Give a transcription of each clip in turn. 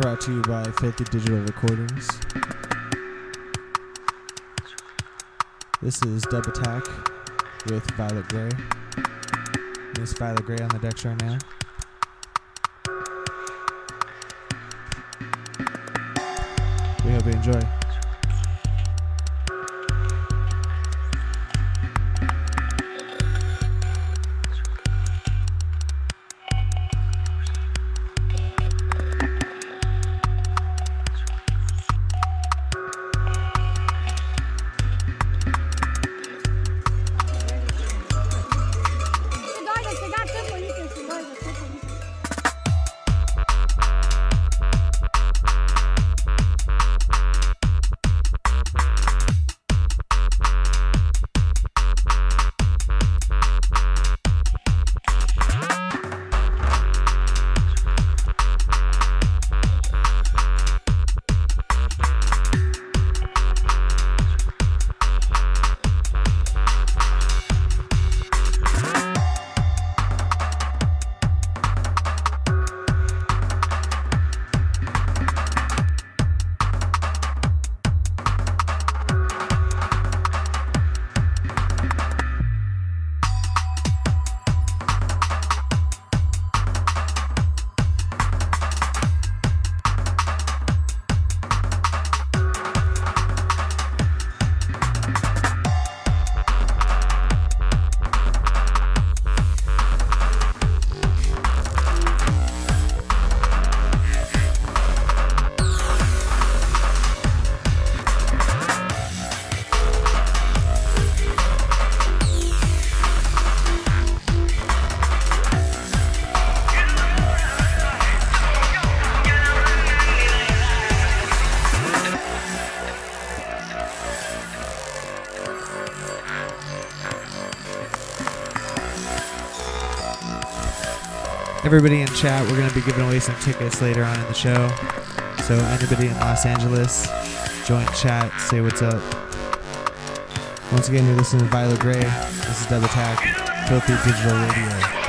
brought to you by Filthy Digital Recordings. This is Dub A Tak with Violet Gray. Miss Violet Gray on the decks right now. We hope you enjoy. Everybody in chat, we're going to be giving away some tickets later on in the show. So anybody in Los Angeles, join chat, say what's up. Once again, you're listening to Violet Gray. This is Dub A Tak, Filthy Digital Radio.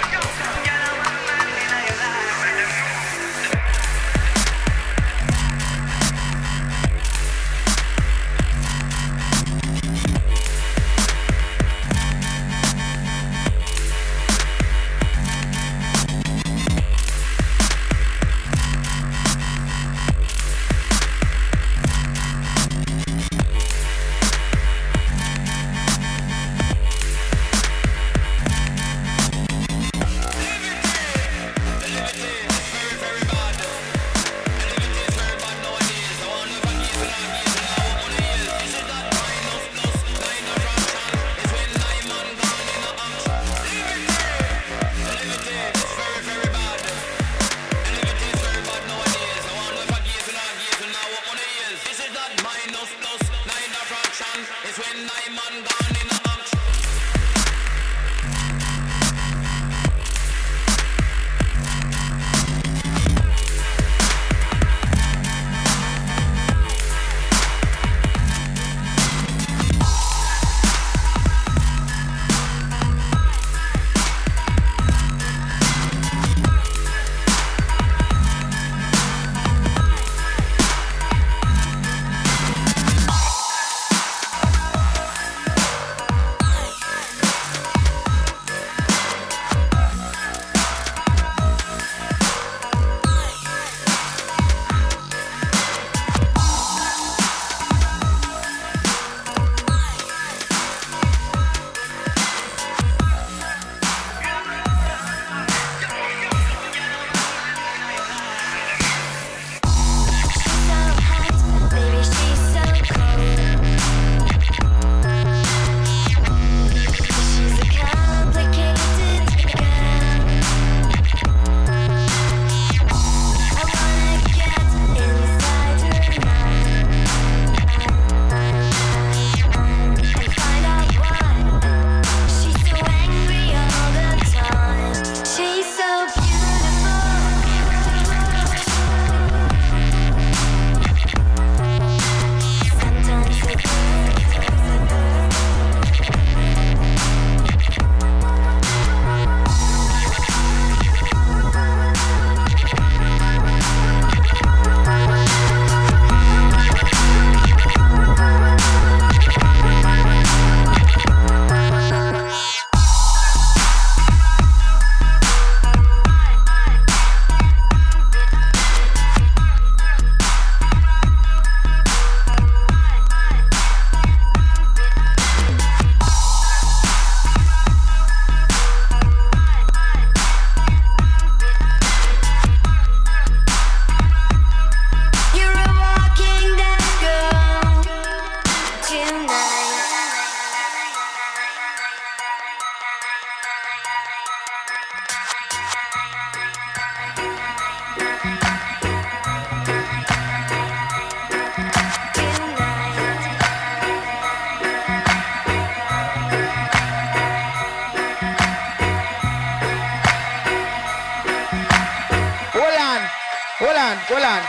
Hold on.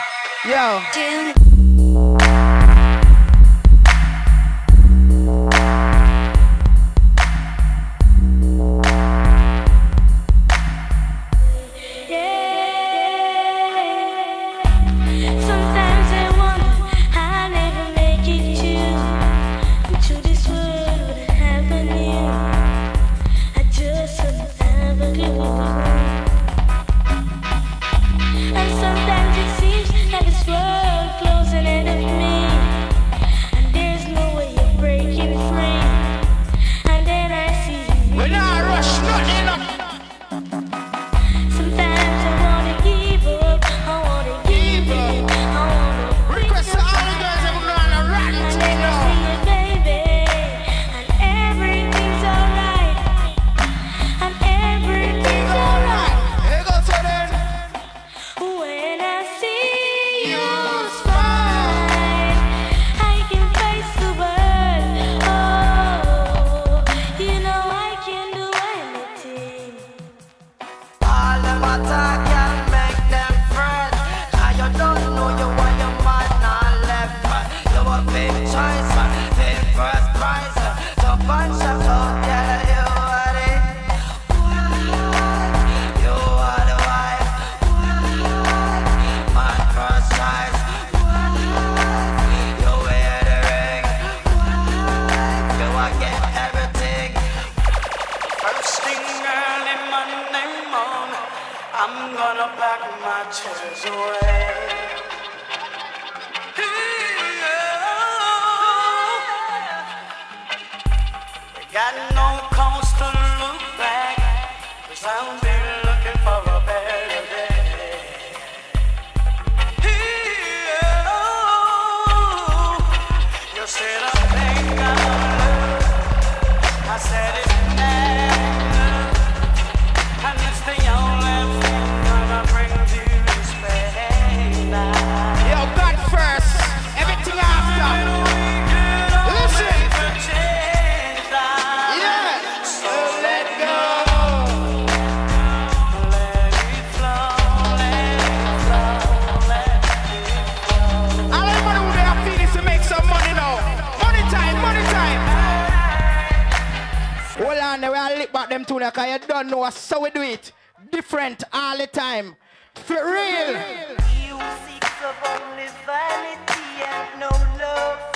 Yo. For real. Only vanity and no love.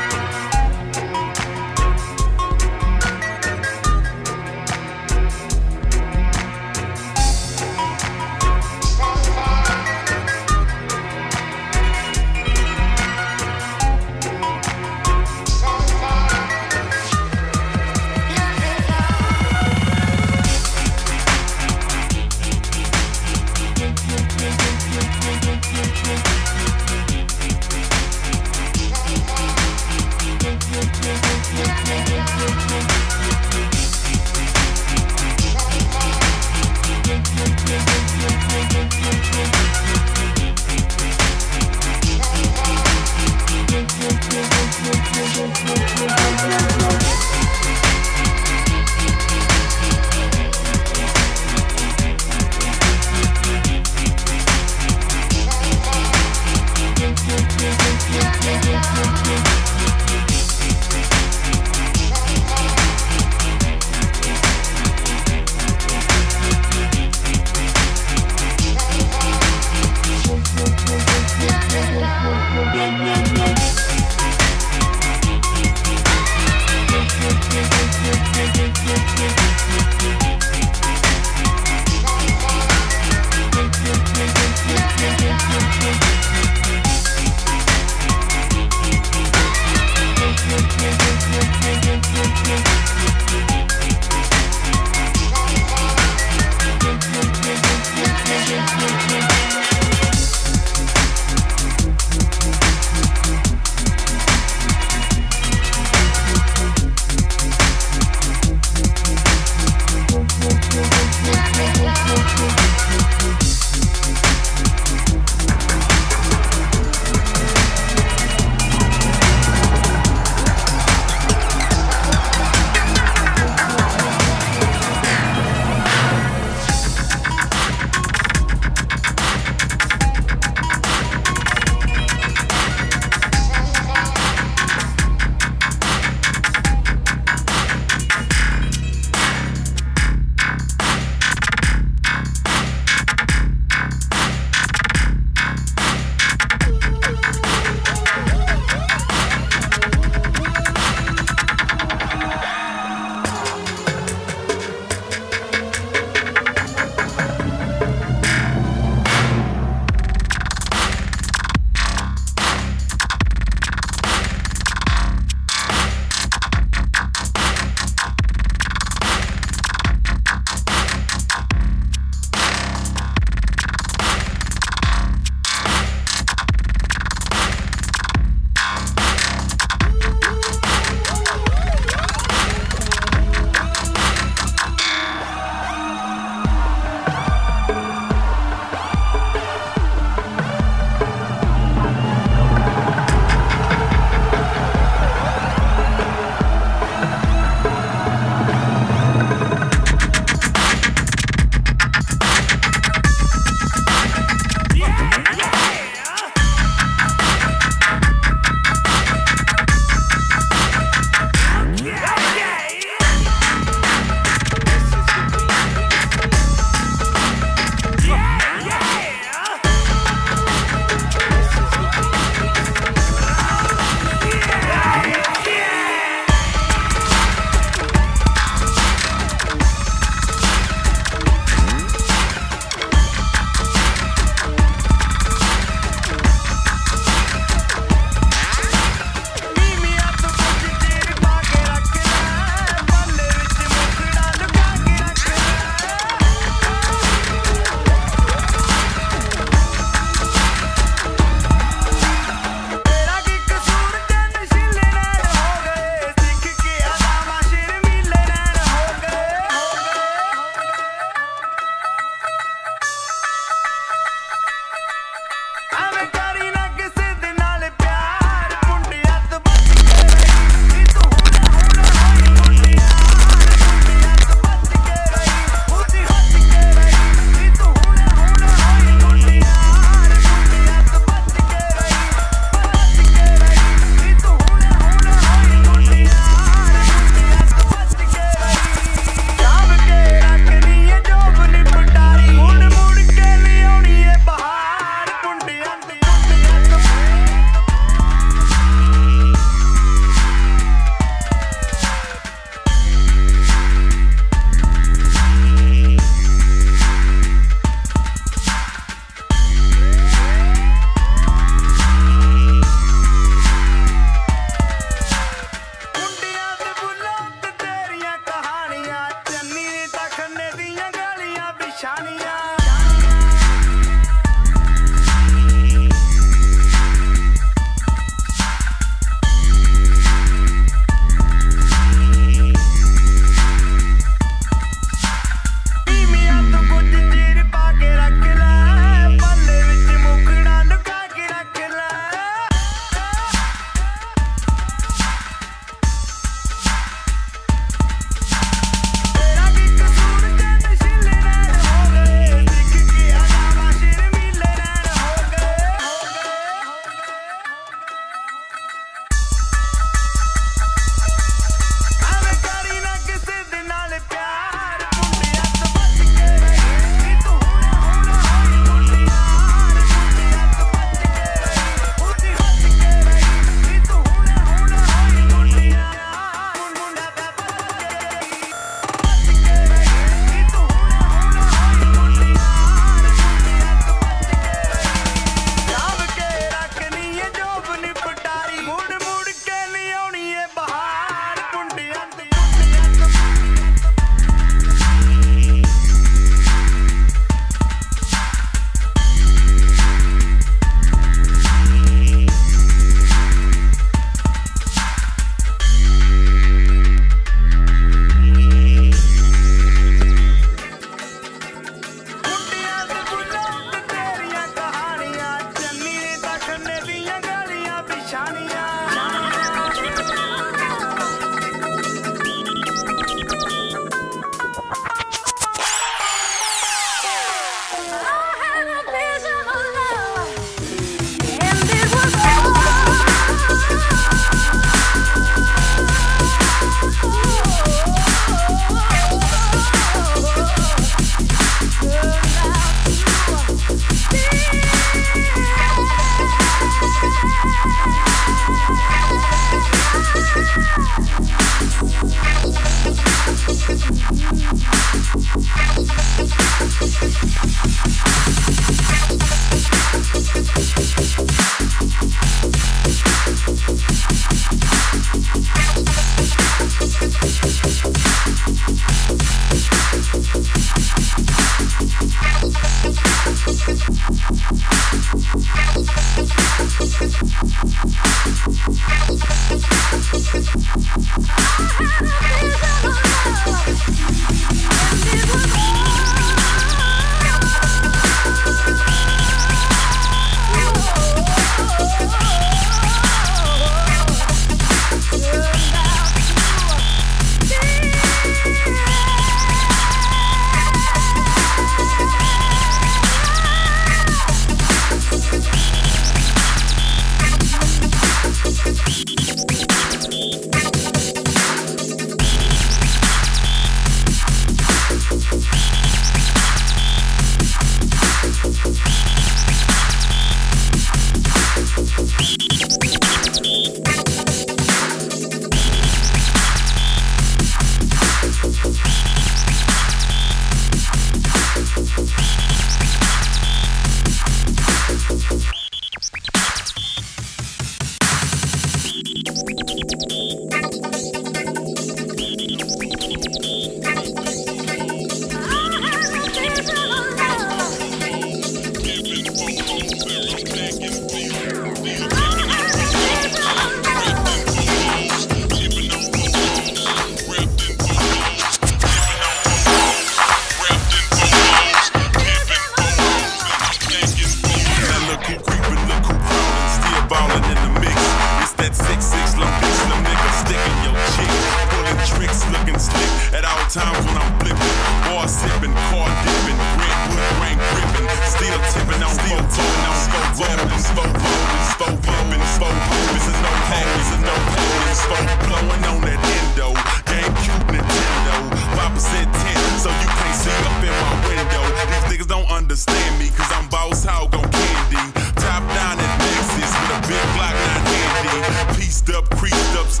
Your house.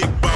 Huh?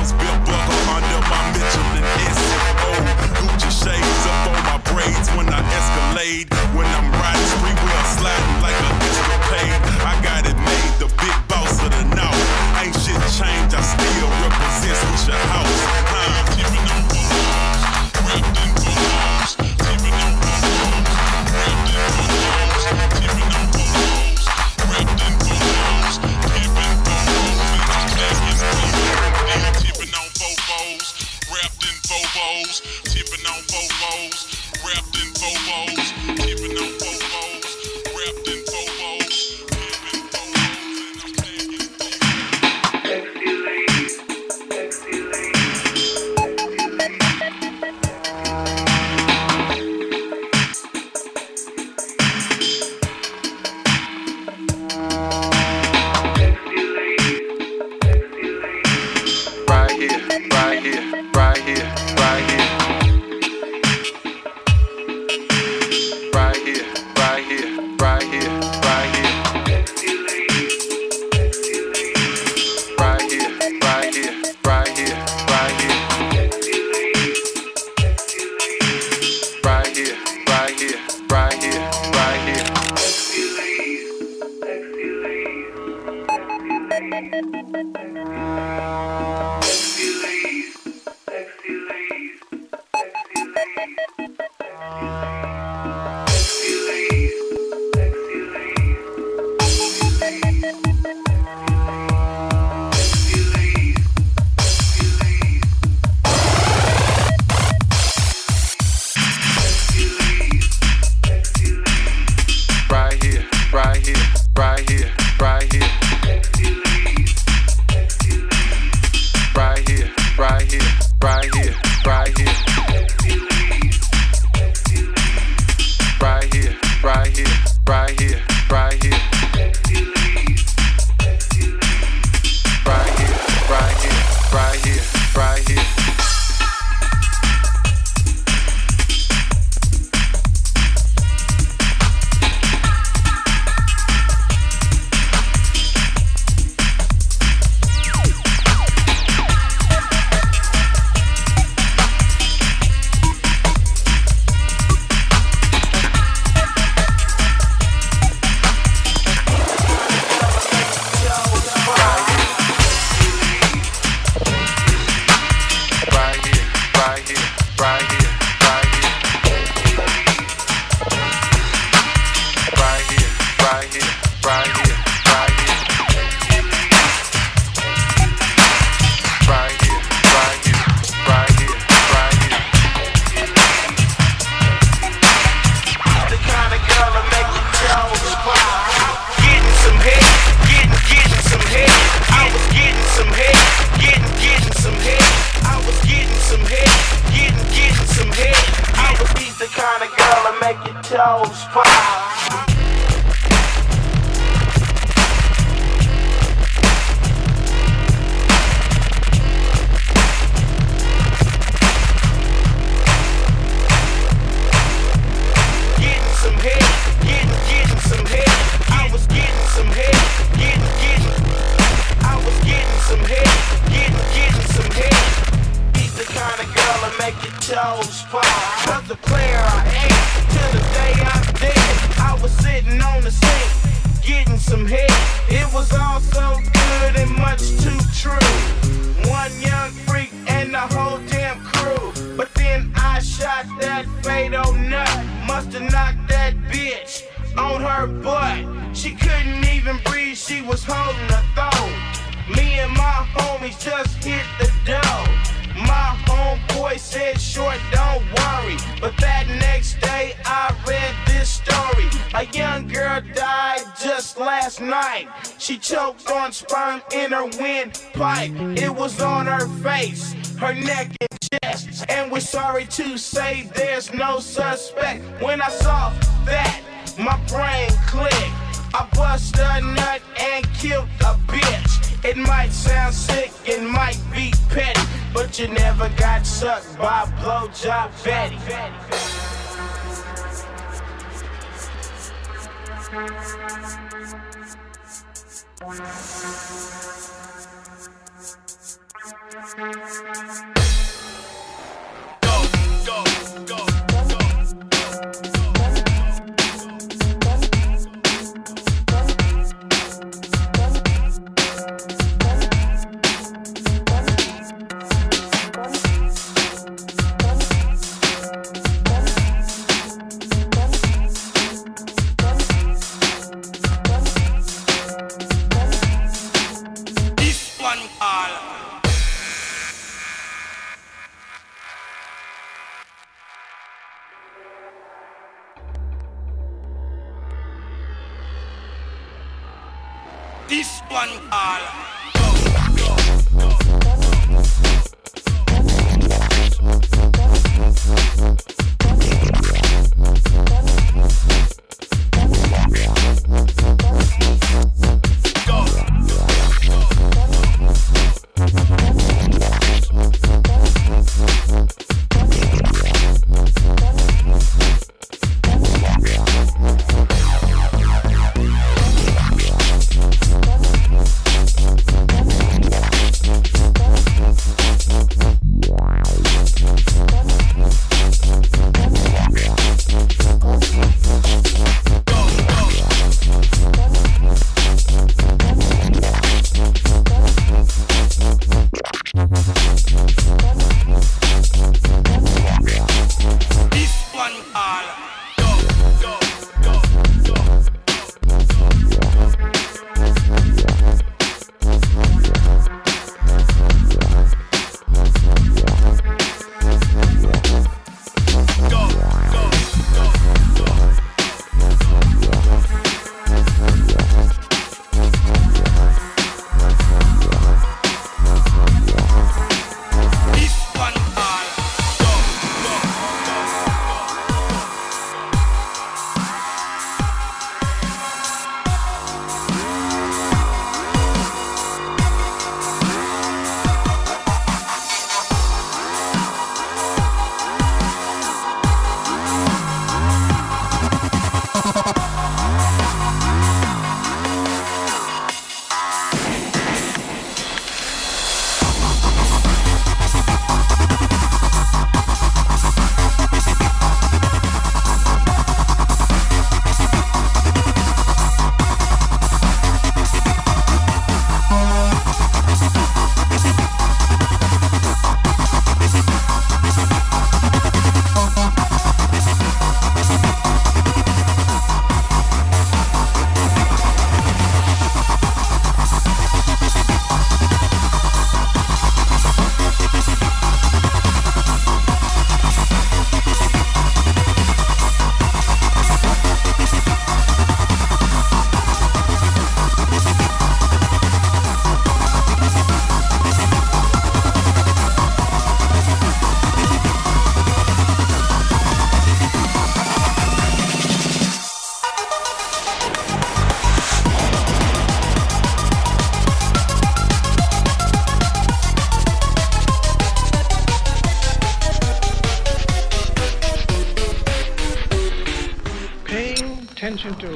attention to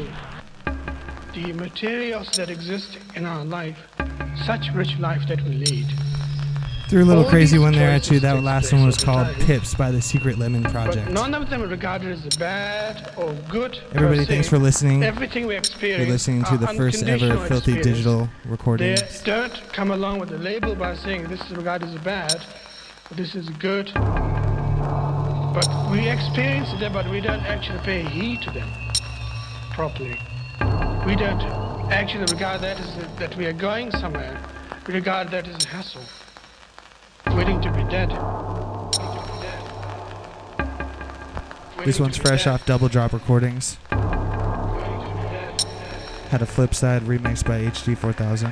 the materials that exist in our life, such rich life that we lead. Threw a little All crazy one there at you. That last one was called Pips by the Secret Lemon Project. But none of them are regarded as bad or good. Everybody, thanks for listening. Everything we experience. You're listening to the first ever Filthy. Digital recording. They don't come along with a label by saying this is regarded as bad, this is good. But we experience them, but we don't actually pay heed to them properly. We don't actually regard that as a, that we are going somewhere. We regard that as a hassle, waiting to be dead. This one's fresh dead. off Double Drop Recordings. Had a flip side remix by HD4000.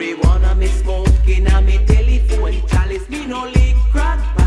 Marijuana me smoking and me telephone. Chalice me no lick crack.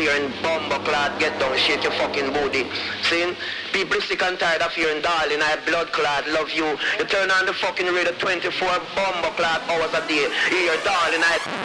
Hearing bomber clot, get down, shake your fucking booty. See? People sick and tired of hearing darling, I blood clot, love you. You turn on the fucking radio 24 bomber clot hours a day. Hear darling, I...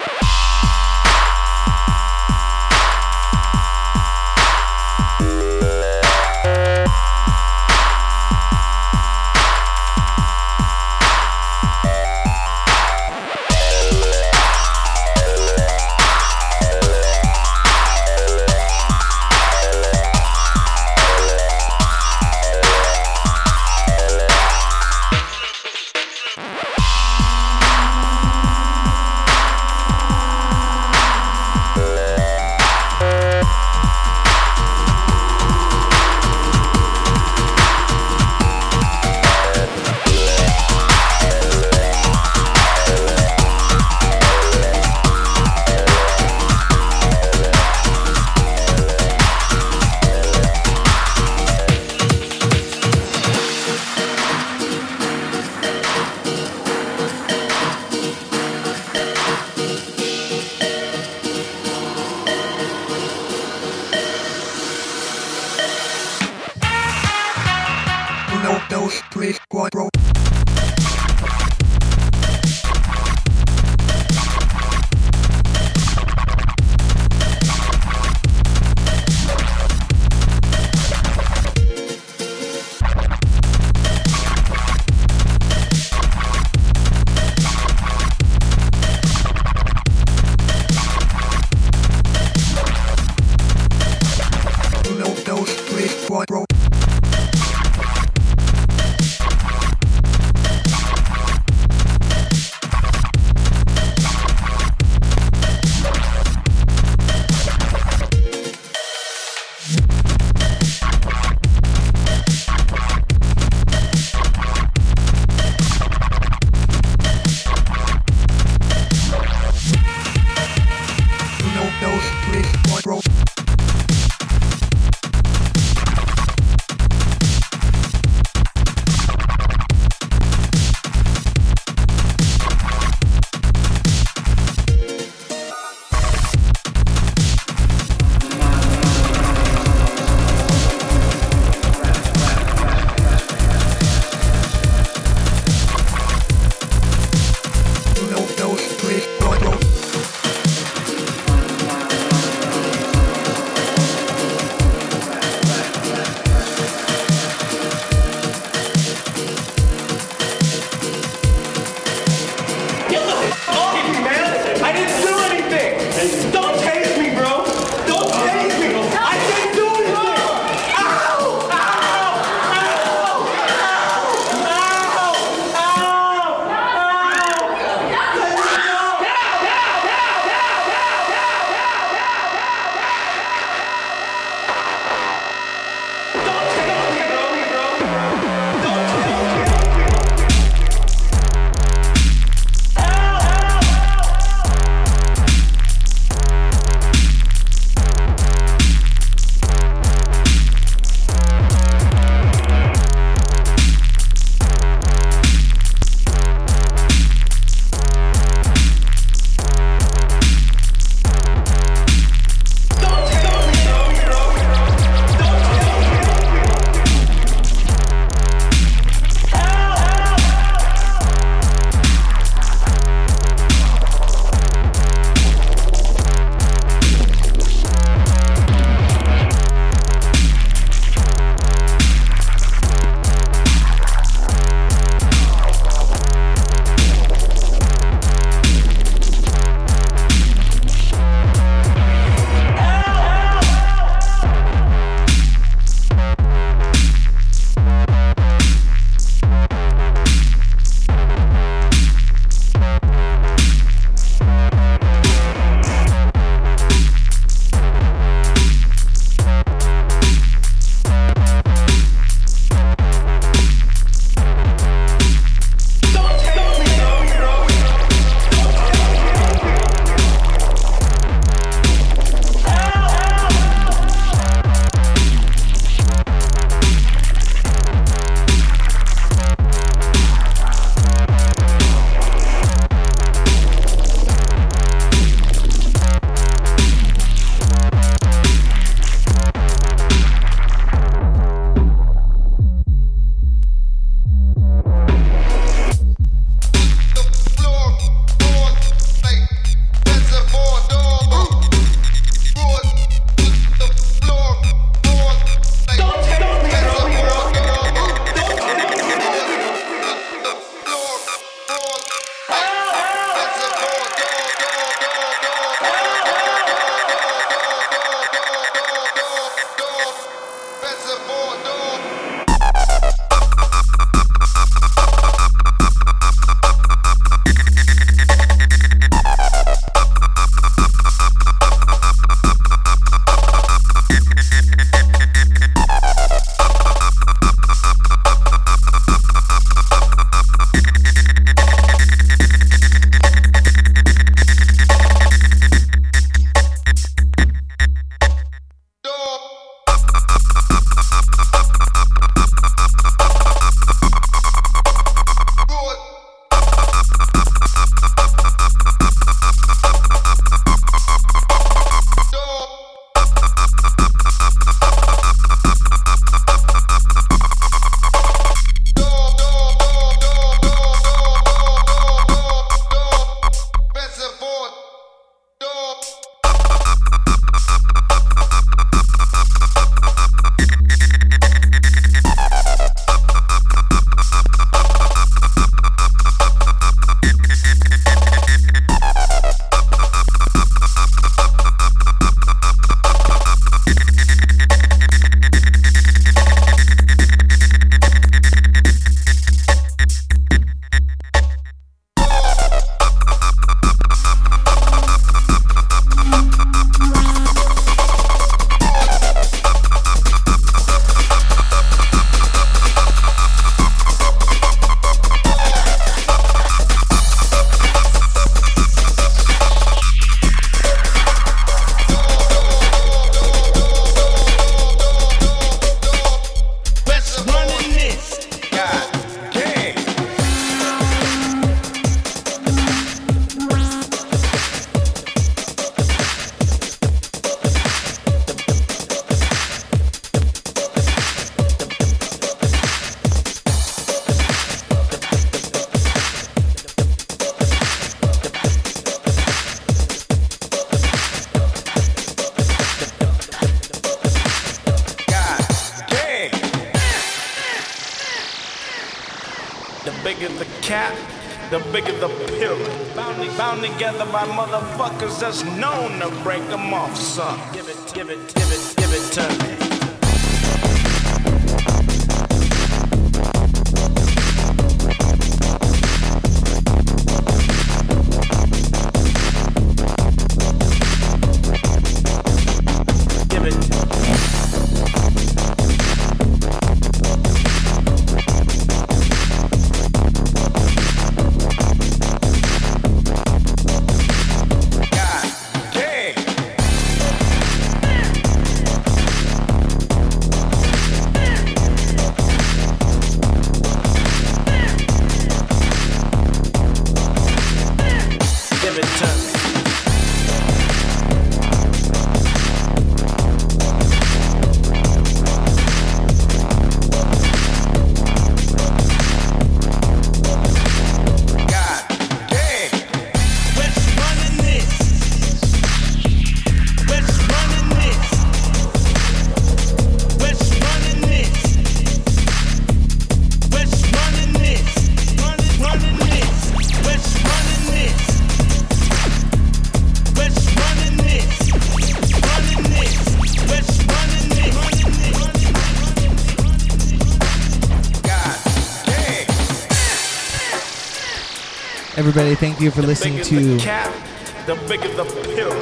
Everybody, thank you for listening to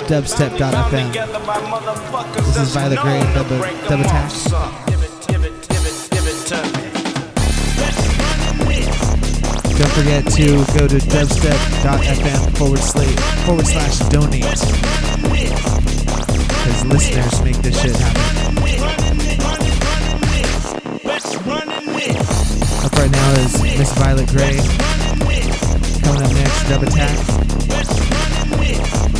dubstep.fm. This is Violet Gray and Dub, Dub A Tak. Don't forget to go to dubstep.fm forward slash, forward slash donate. Because listeners make this shit happen. Up right now is Miss Violet Gray. Dub A Tak.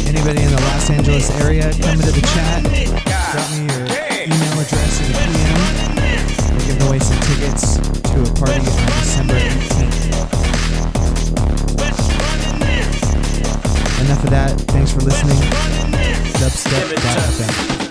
Anybody in the Los Angeles area, come into the chat. Drop me your email address in the PM. We're giving away some tickets to a party on December 18th. Enough of that. Thanks for listening. Dubstep.fm.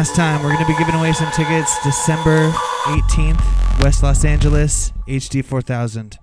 last time, we're going to be giving away some tickets December 18th, West Los Angeles, HD 4000.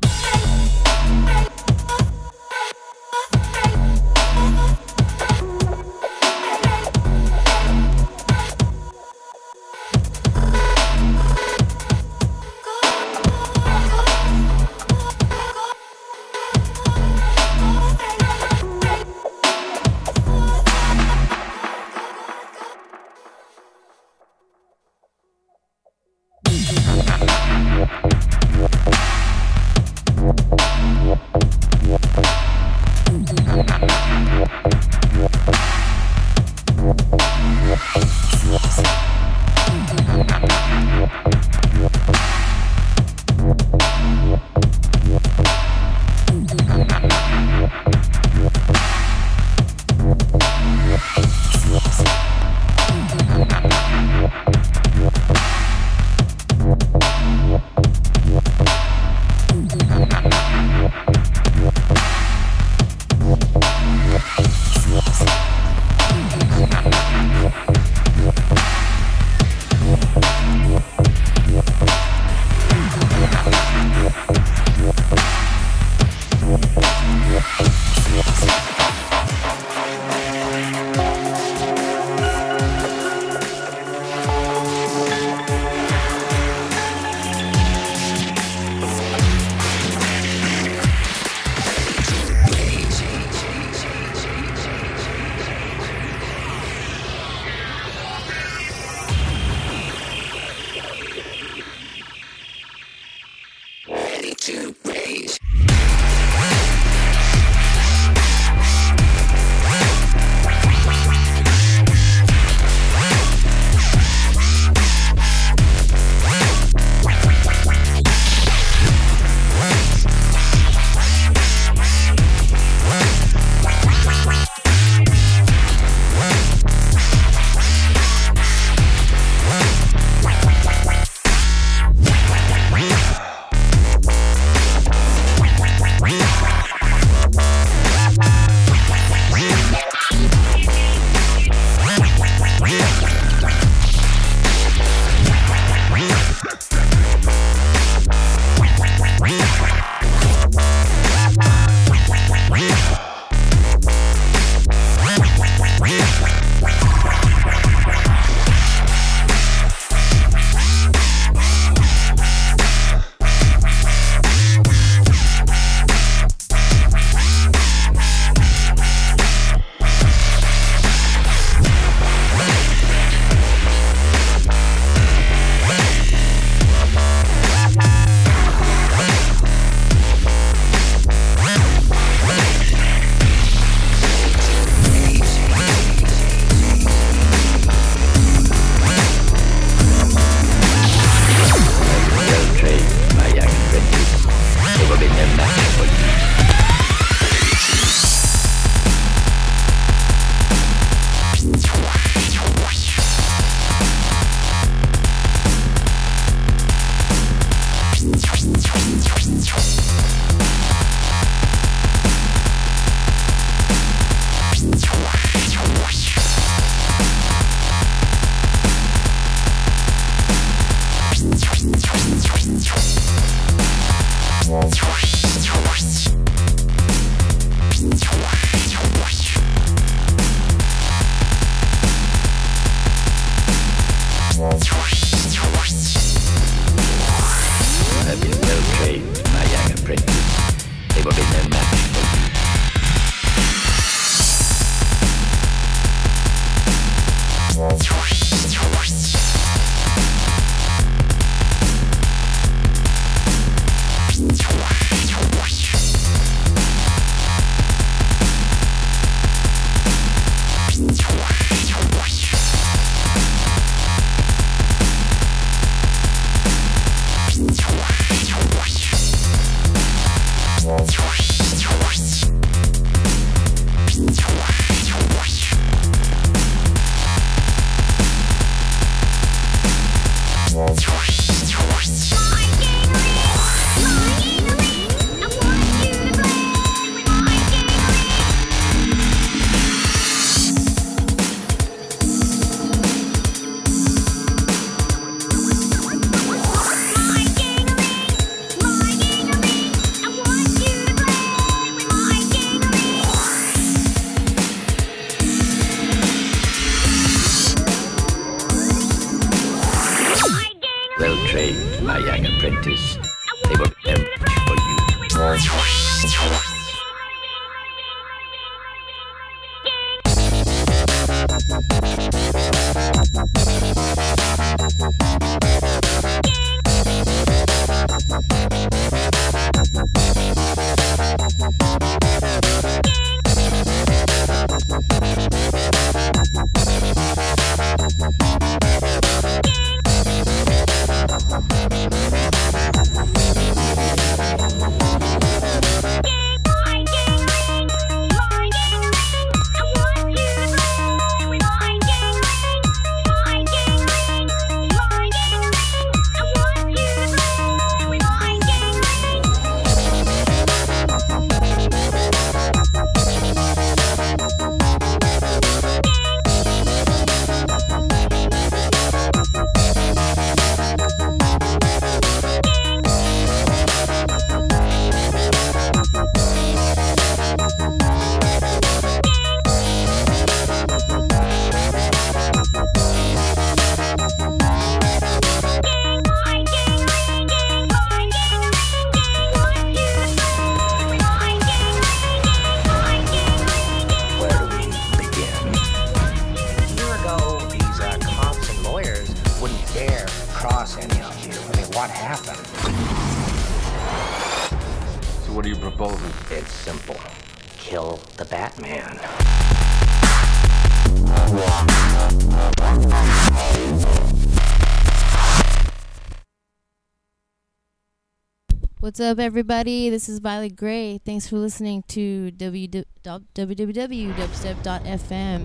What's up, everybody? This is Violet Gray. Thanks for listening to www.dubstep.fm.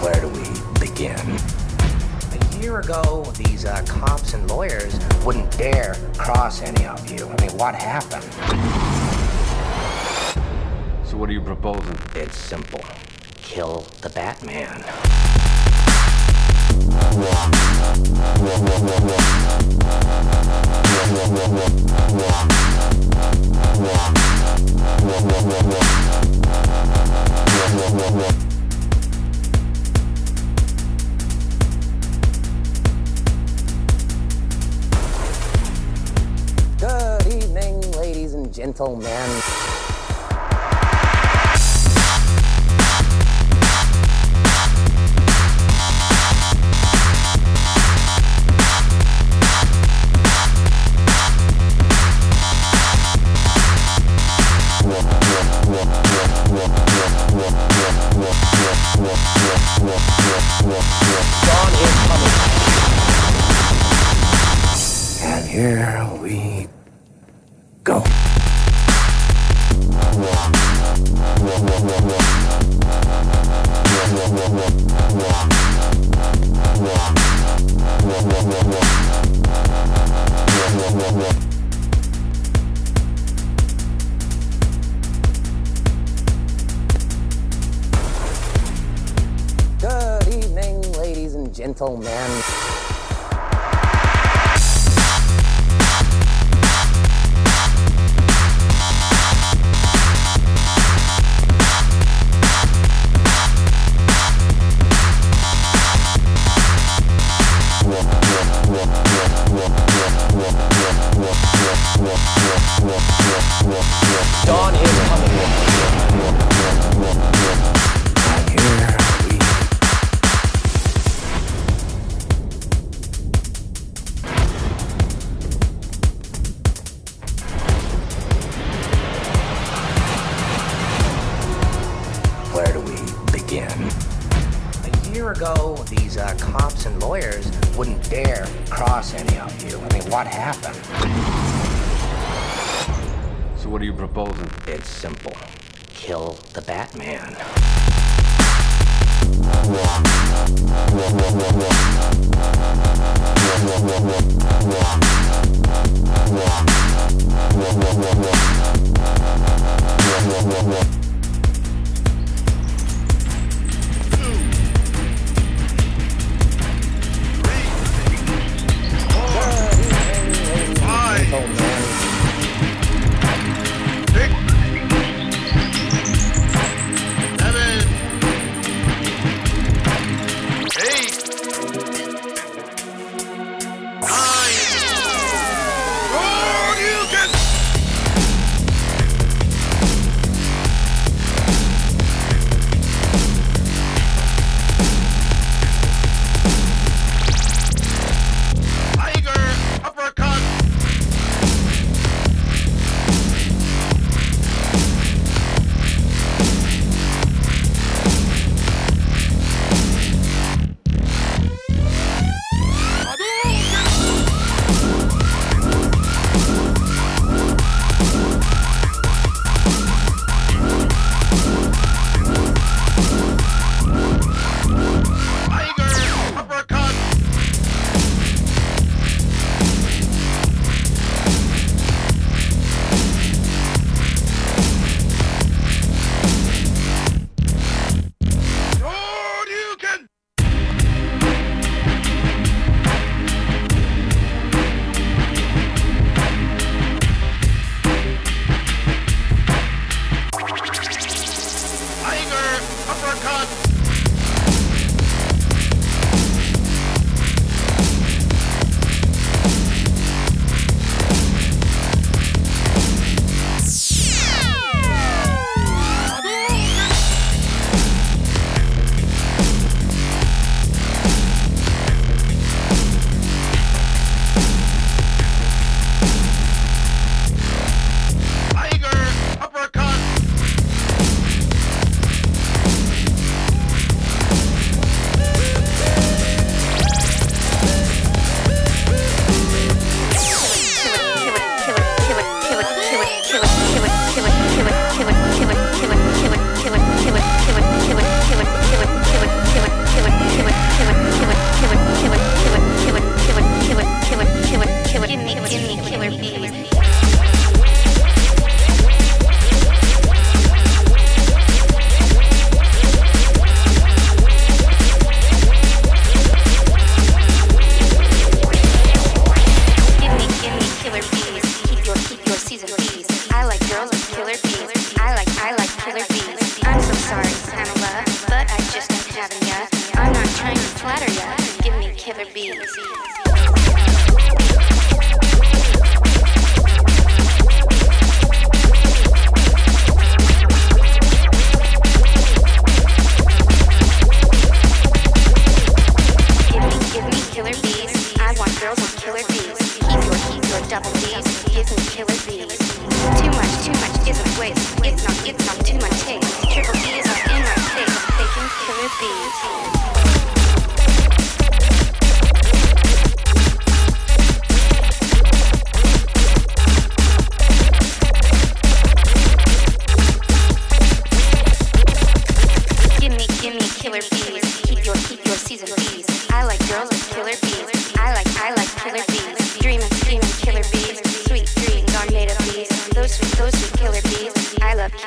Where do we begin? A year ago, these uh, cops and lawyers wouldn't dare cross any of you. I mean, what happened? So what are you proposing? It's simple. Kill the Batman. Good evening, ladies and gentlemen.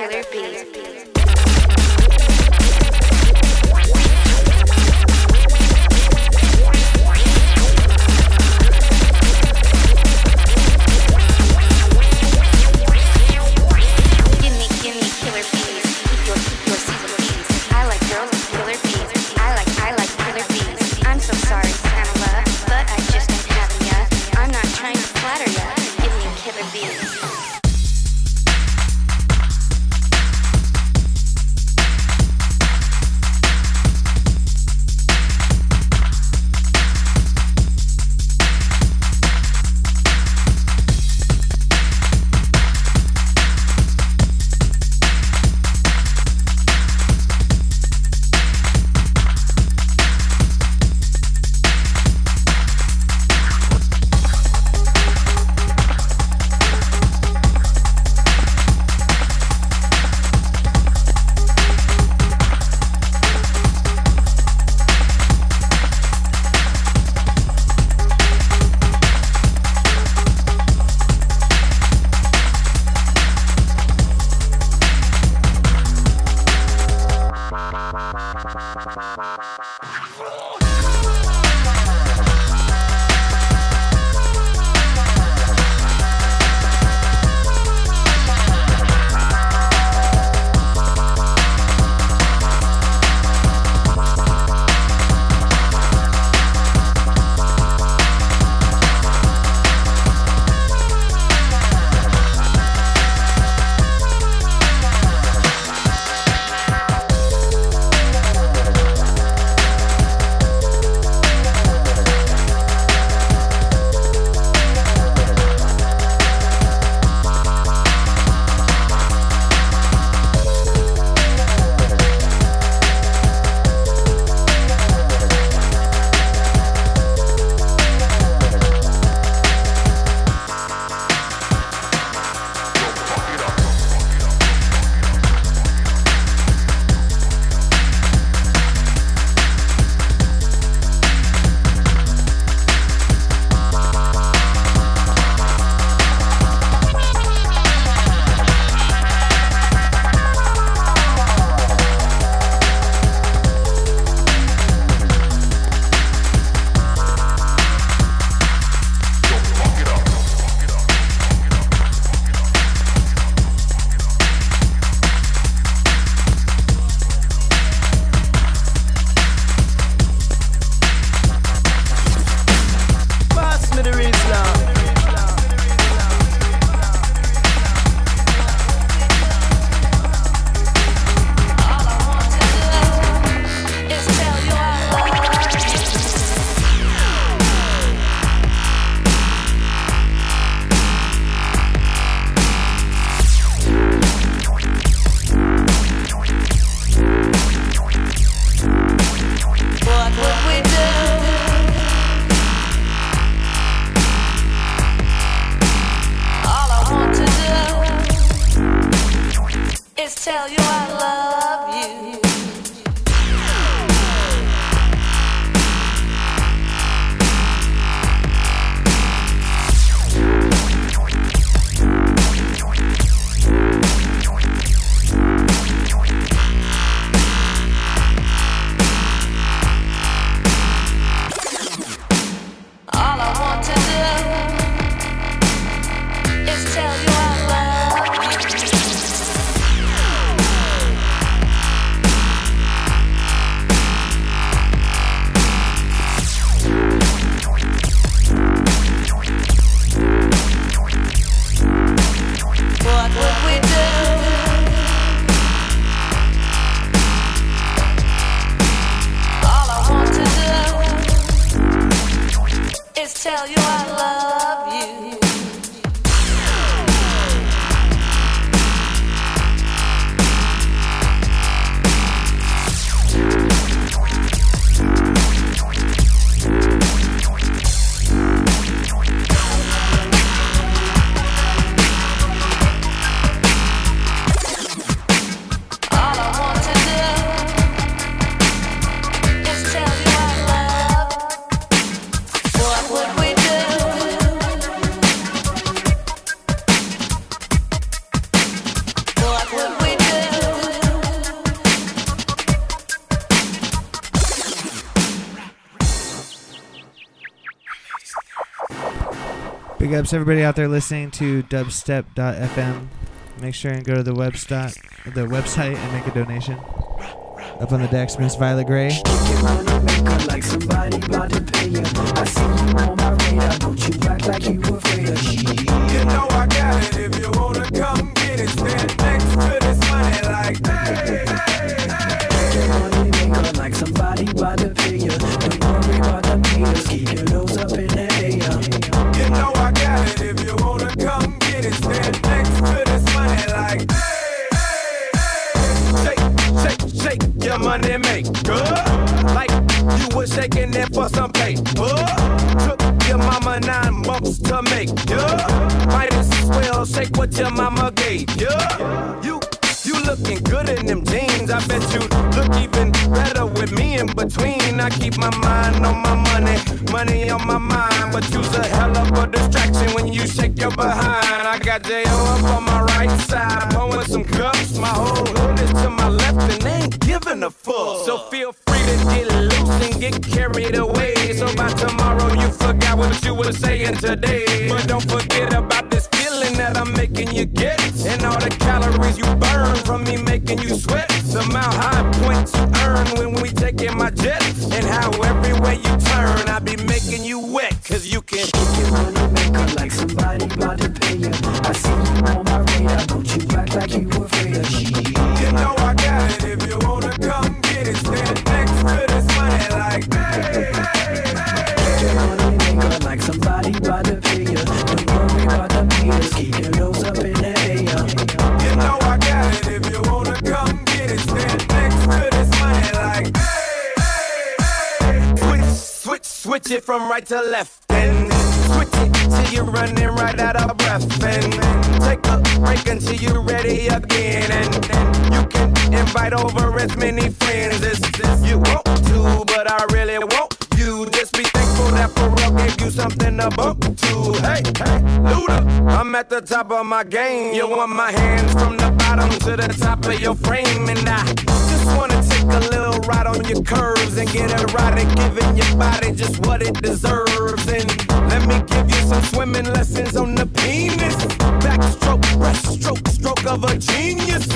Killer bees. Ups everybody out there listening to dubstep.fm. Make sure and go to the website, the website and make a donation. Up on the decks, Miss Violet Gray. you. Know I got it. If you wanna come get it, stand next to this money like hey, Get your money maker. Like you was shaking it for some paper. Took your mama nine months to make ya. Might as well shake what your mama gave ya. You you looking good in them jeans. I bet you look even better with me in between. I keep my mind on my money, money on my mind. But you's a hell of a distraction when you shake your behind. I got J.O. up on my right side, pouring some cups. My whole hood is to my left and they ain't a fuck. So feel free to get loose and get carried away. So by tomorrow you forgot what you were saying today. But don't forget about this feeling that I'm making you get. And all the calories you burn from me making you sweat. The mile high points you earn when we taking my jet. And how everywhere you turn, I be making you wet. Cause you can Get money maker like somebody it from right to left and switch it till you're running right out of breath and take a break until you're ready again and then you can invite over as many friends as, you want to, but I really want you. Just be thankful that for Pharrell gave you something to bump to. Hey, hey, Luda, I'm at the top of my game. You want my hands from the bottom to the top of your frame, and I just wanna a little ride on your curves and get it right at giving your body just what it deserves. And let me give you some swimming lessons on the penis. Backstroke, breaststroke, stroke of a genius.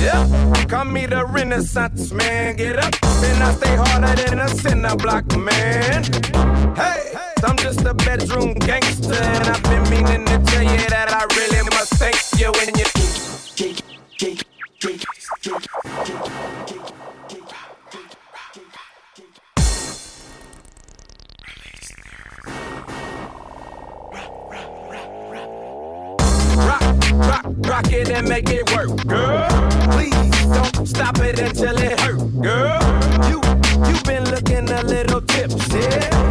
Yeah, call me the Renaissance man. Get up, and I stay harder than a cinder block man. Hey, I'm just a bedroom gangster, and I've been meaning to tell you that I really must thank you when you. Shake, shake, shake, shake, shake. rock, rock, rock it and make it work, girl. Please don't stop it until it hurt, girl. You, you've been looking a little tipsy,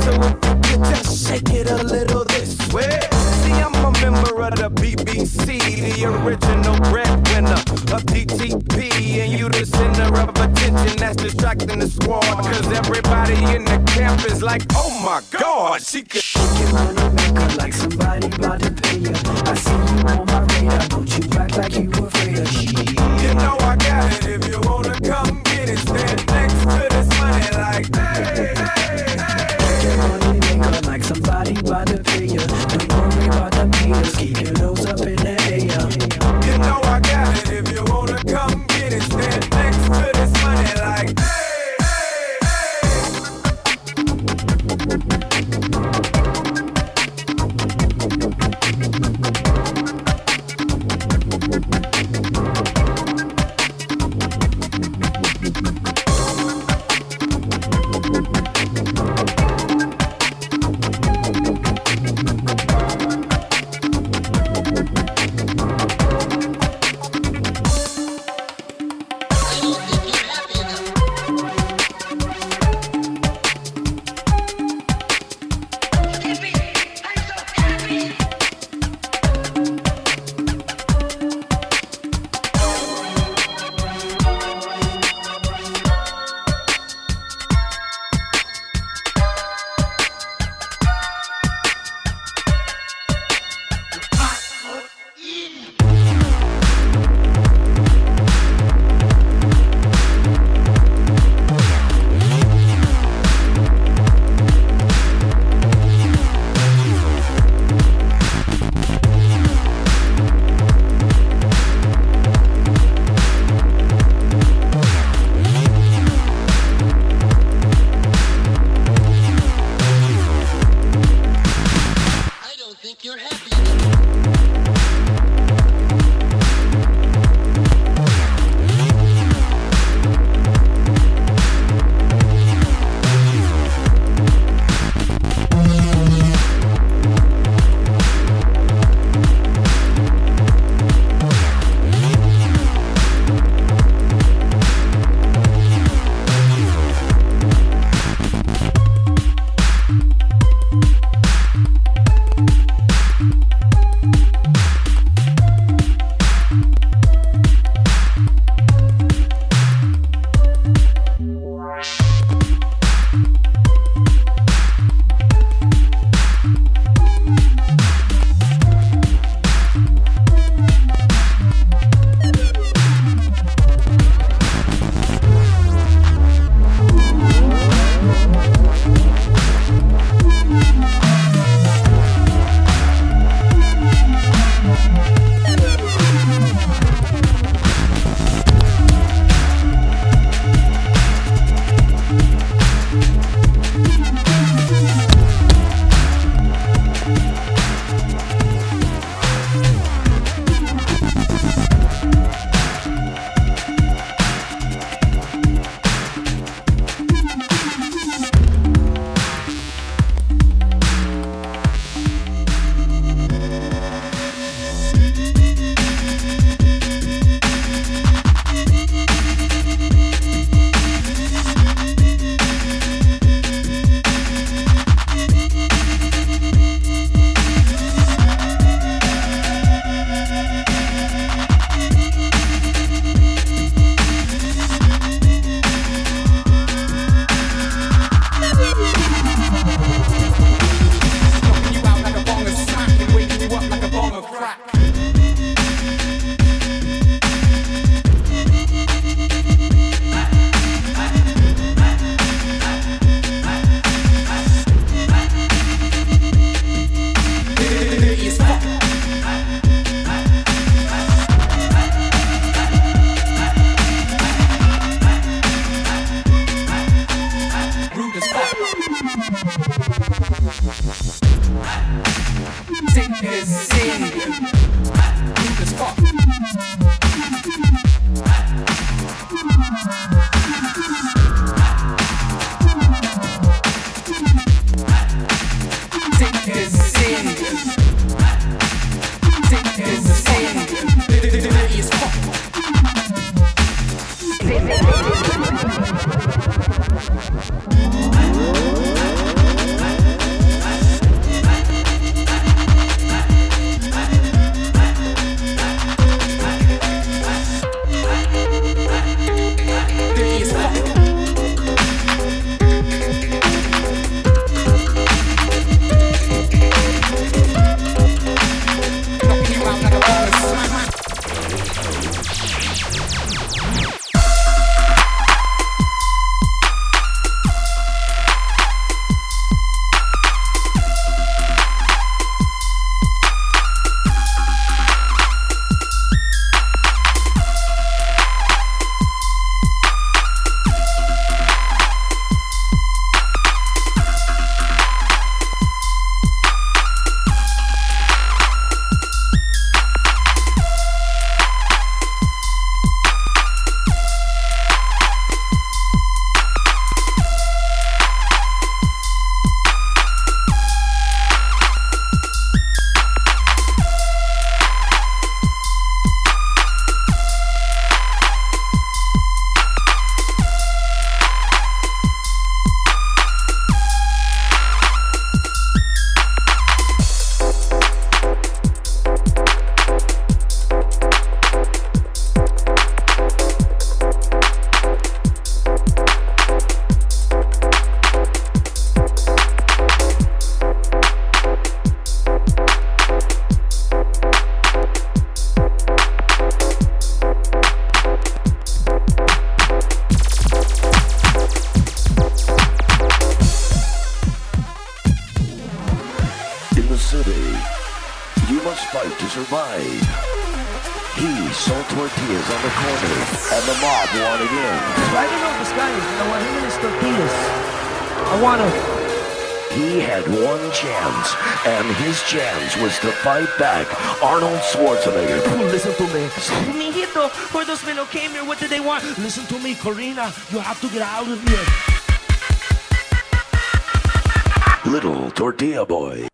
so if you just shake it a little this way. See, I'm a member of the BBC, the original breadwinner of DTP, and you the center of attention that's distracting the squad. Cause everybody in the camp is like, oh my god, she could. Get money maker like somebody about to on my radar, don't you act like you afraid of shit. To fight back Arnold Schwarzenegger. Listen to me. Mijito, where those men who came here, what did they want? Listen to me, Corina. You have to get out of here. Little Tortilla Boy. Little Tortilla Boy.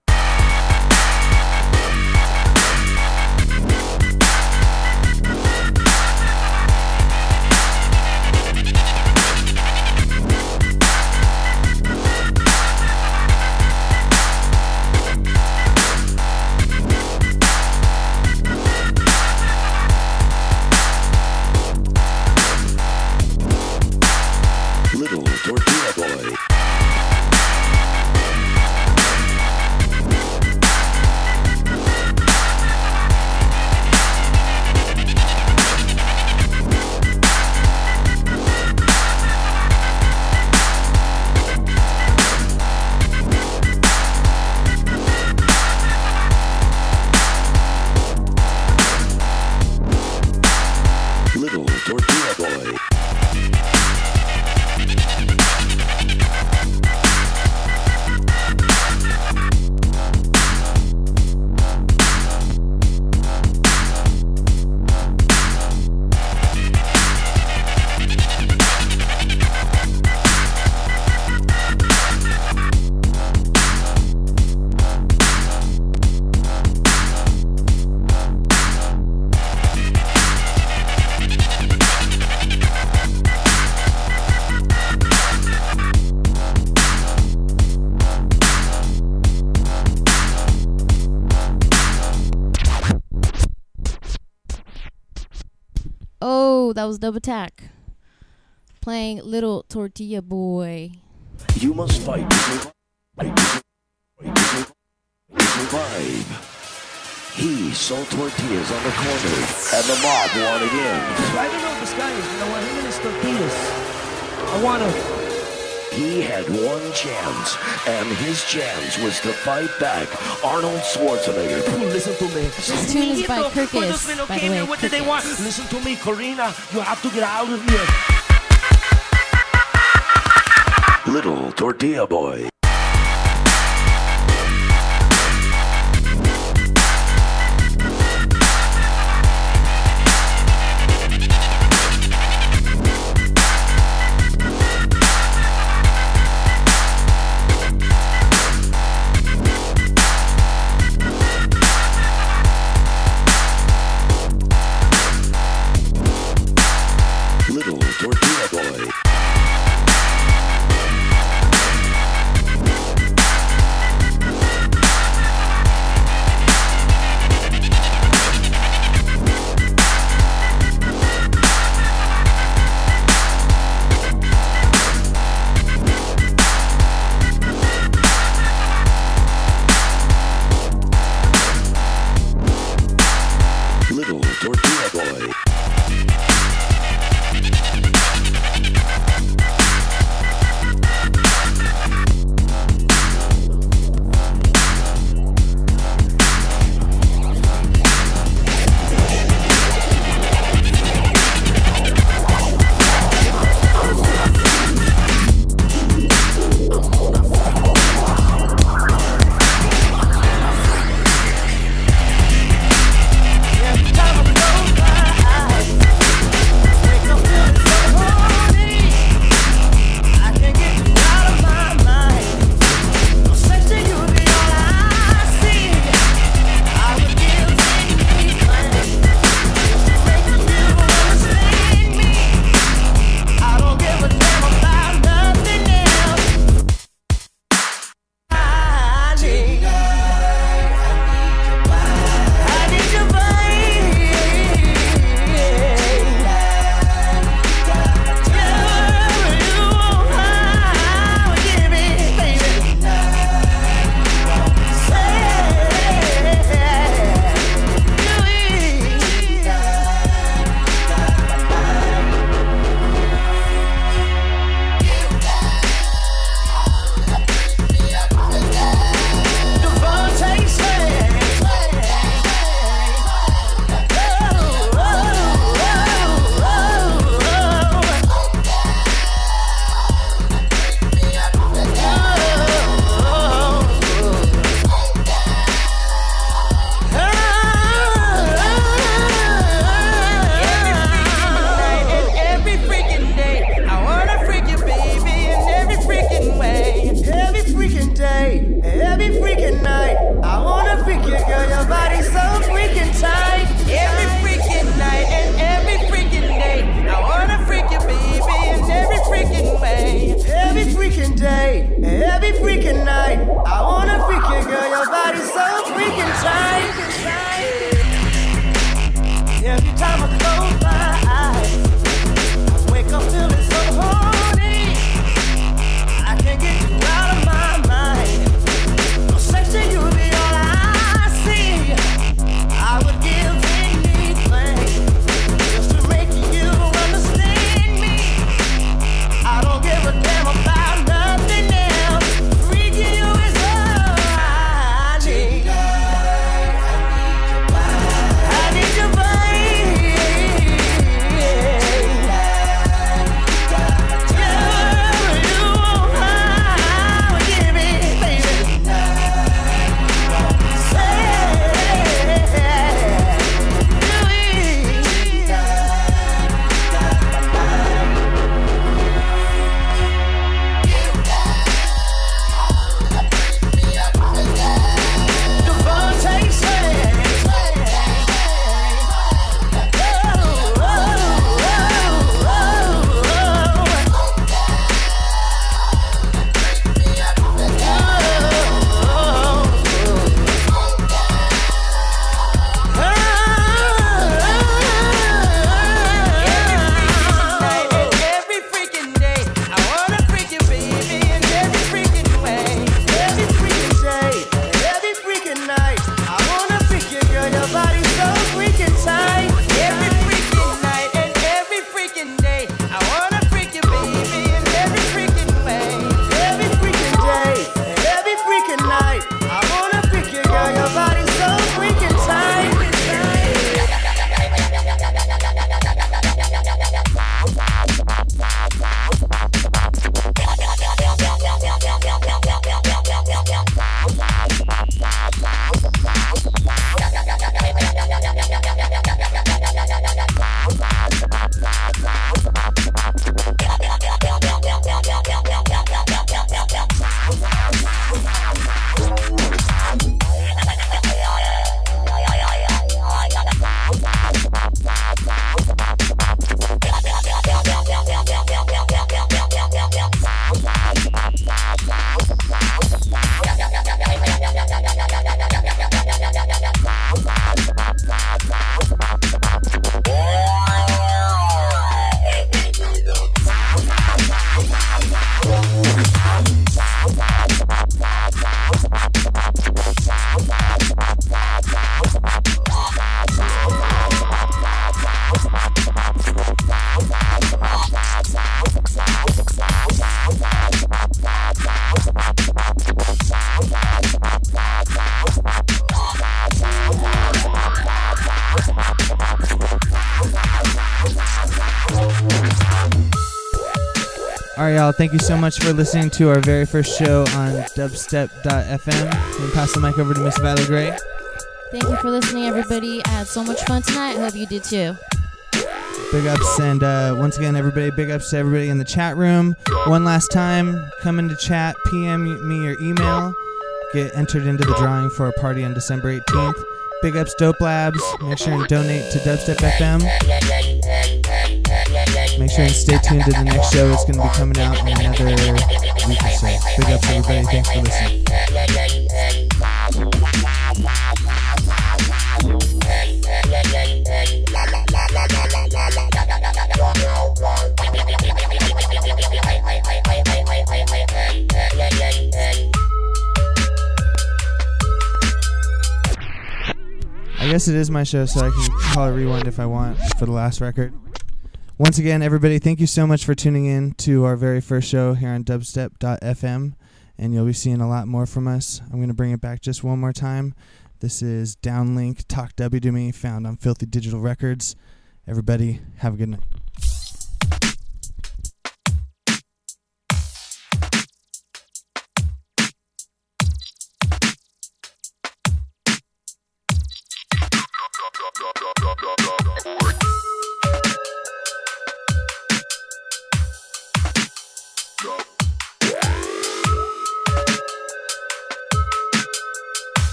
Was Dub A Tak. Playing Little Tortilla Boy. You must fight survive. He sold tortillas on the corner, and the mob wanted in. I don't know what this guy is, but I want him and his tortillas. I want to. He had one chance, and his chance was to fight back Arnold Schwarzenegger. Listen to me. This tune is by Kirkus, by the way. what did they want? Listen to me, Corina. You have to get out of here. Little Tortilla Boy. Y'all. Thank you so much for listening to our very first show on dubstep.fm. I'm pass the mic over to Miss Violet Gray. Thank you for listening, everybody. I had so much fun tonight. I hope you did too. Big ups, and uh, once again, everybody, big ups to everybody in the chat room. One last time, come into chat, PM me your email, get entered into the drawing for a party on December 18th. Big ups, Dope Labs. Make sure and donate to Dubstep FM. Make sure and stay tuned to the next show. It's going to be coming out in another week or so. Big ups, everybody. Thanks for listening. I guess it is my show, so I can call it rewind if I want for the last record. Once again, everybody, thank you so much for tuning in to our very first show here on dubstep.fm, and you'll be seeing a lot more from us. I'm going to bring it back just one more time. This is Downlink Talk W to Me, found on Filthy Digital Records. Everybody, have a good night.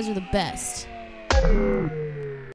Guys are the best.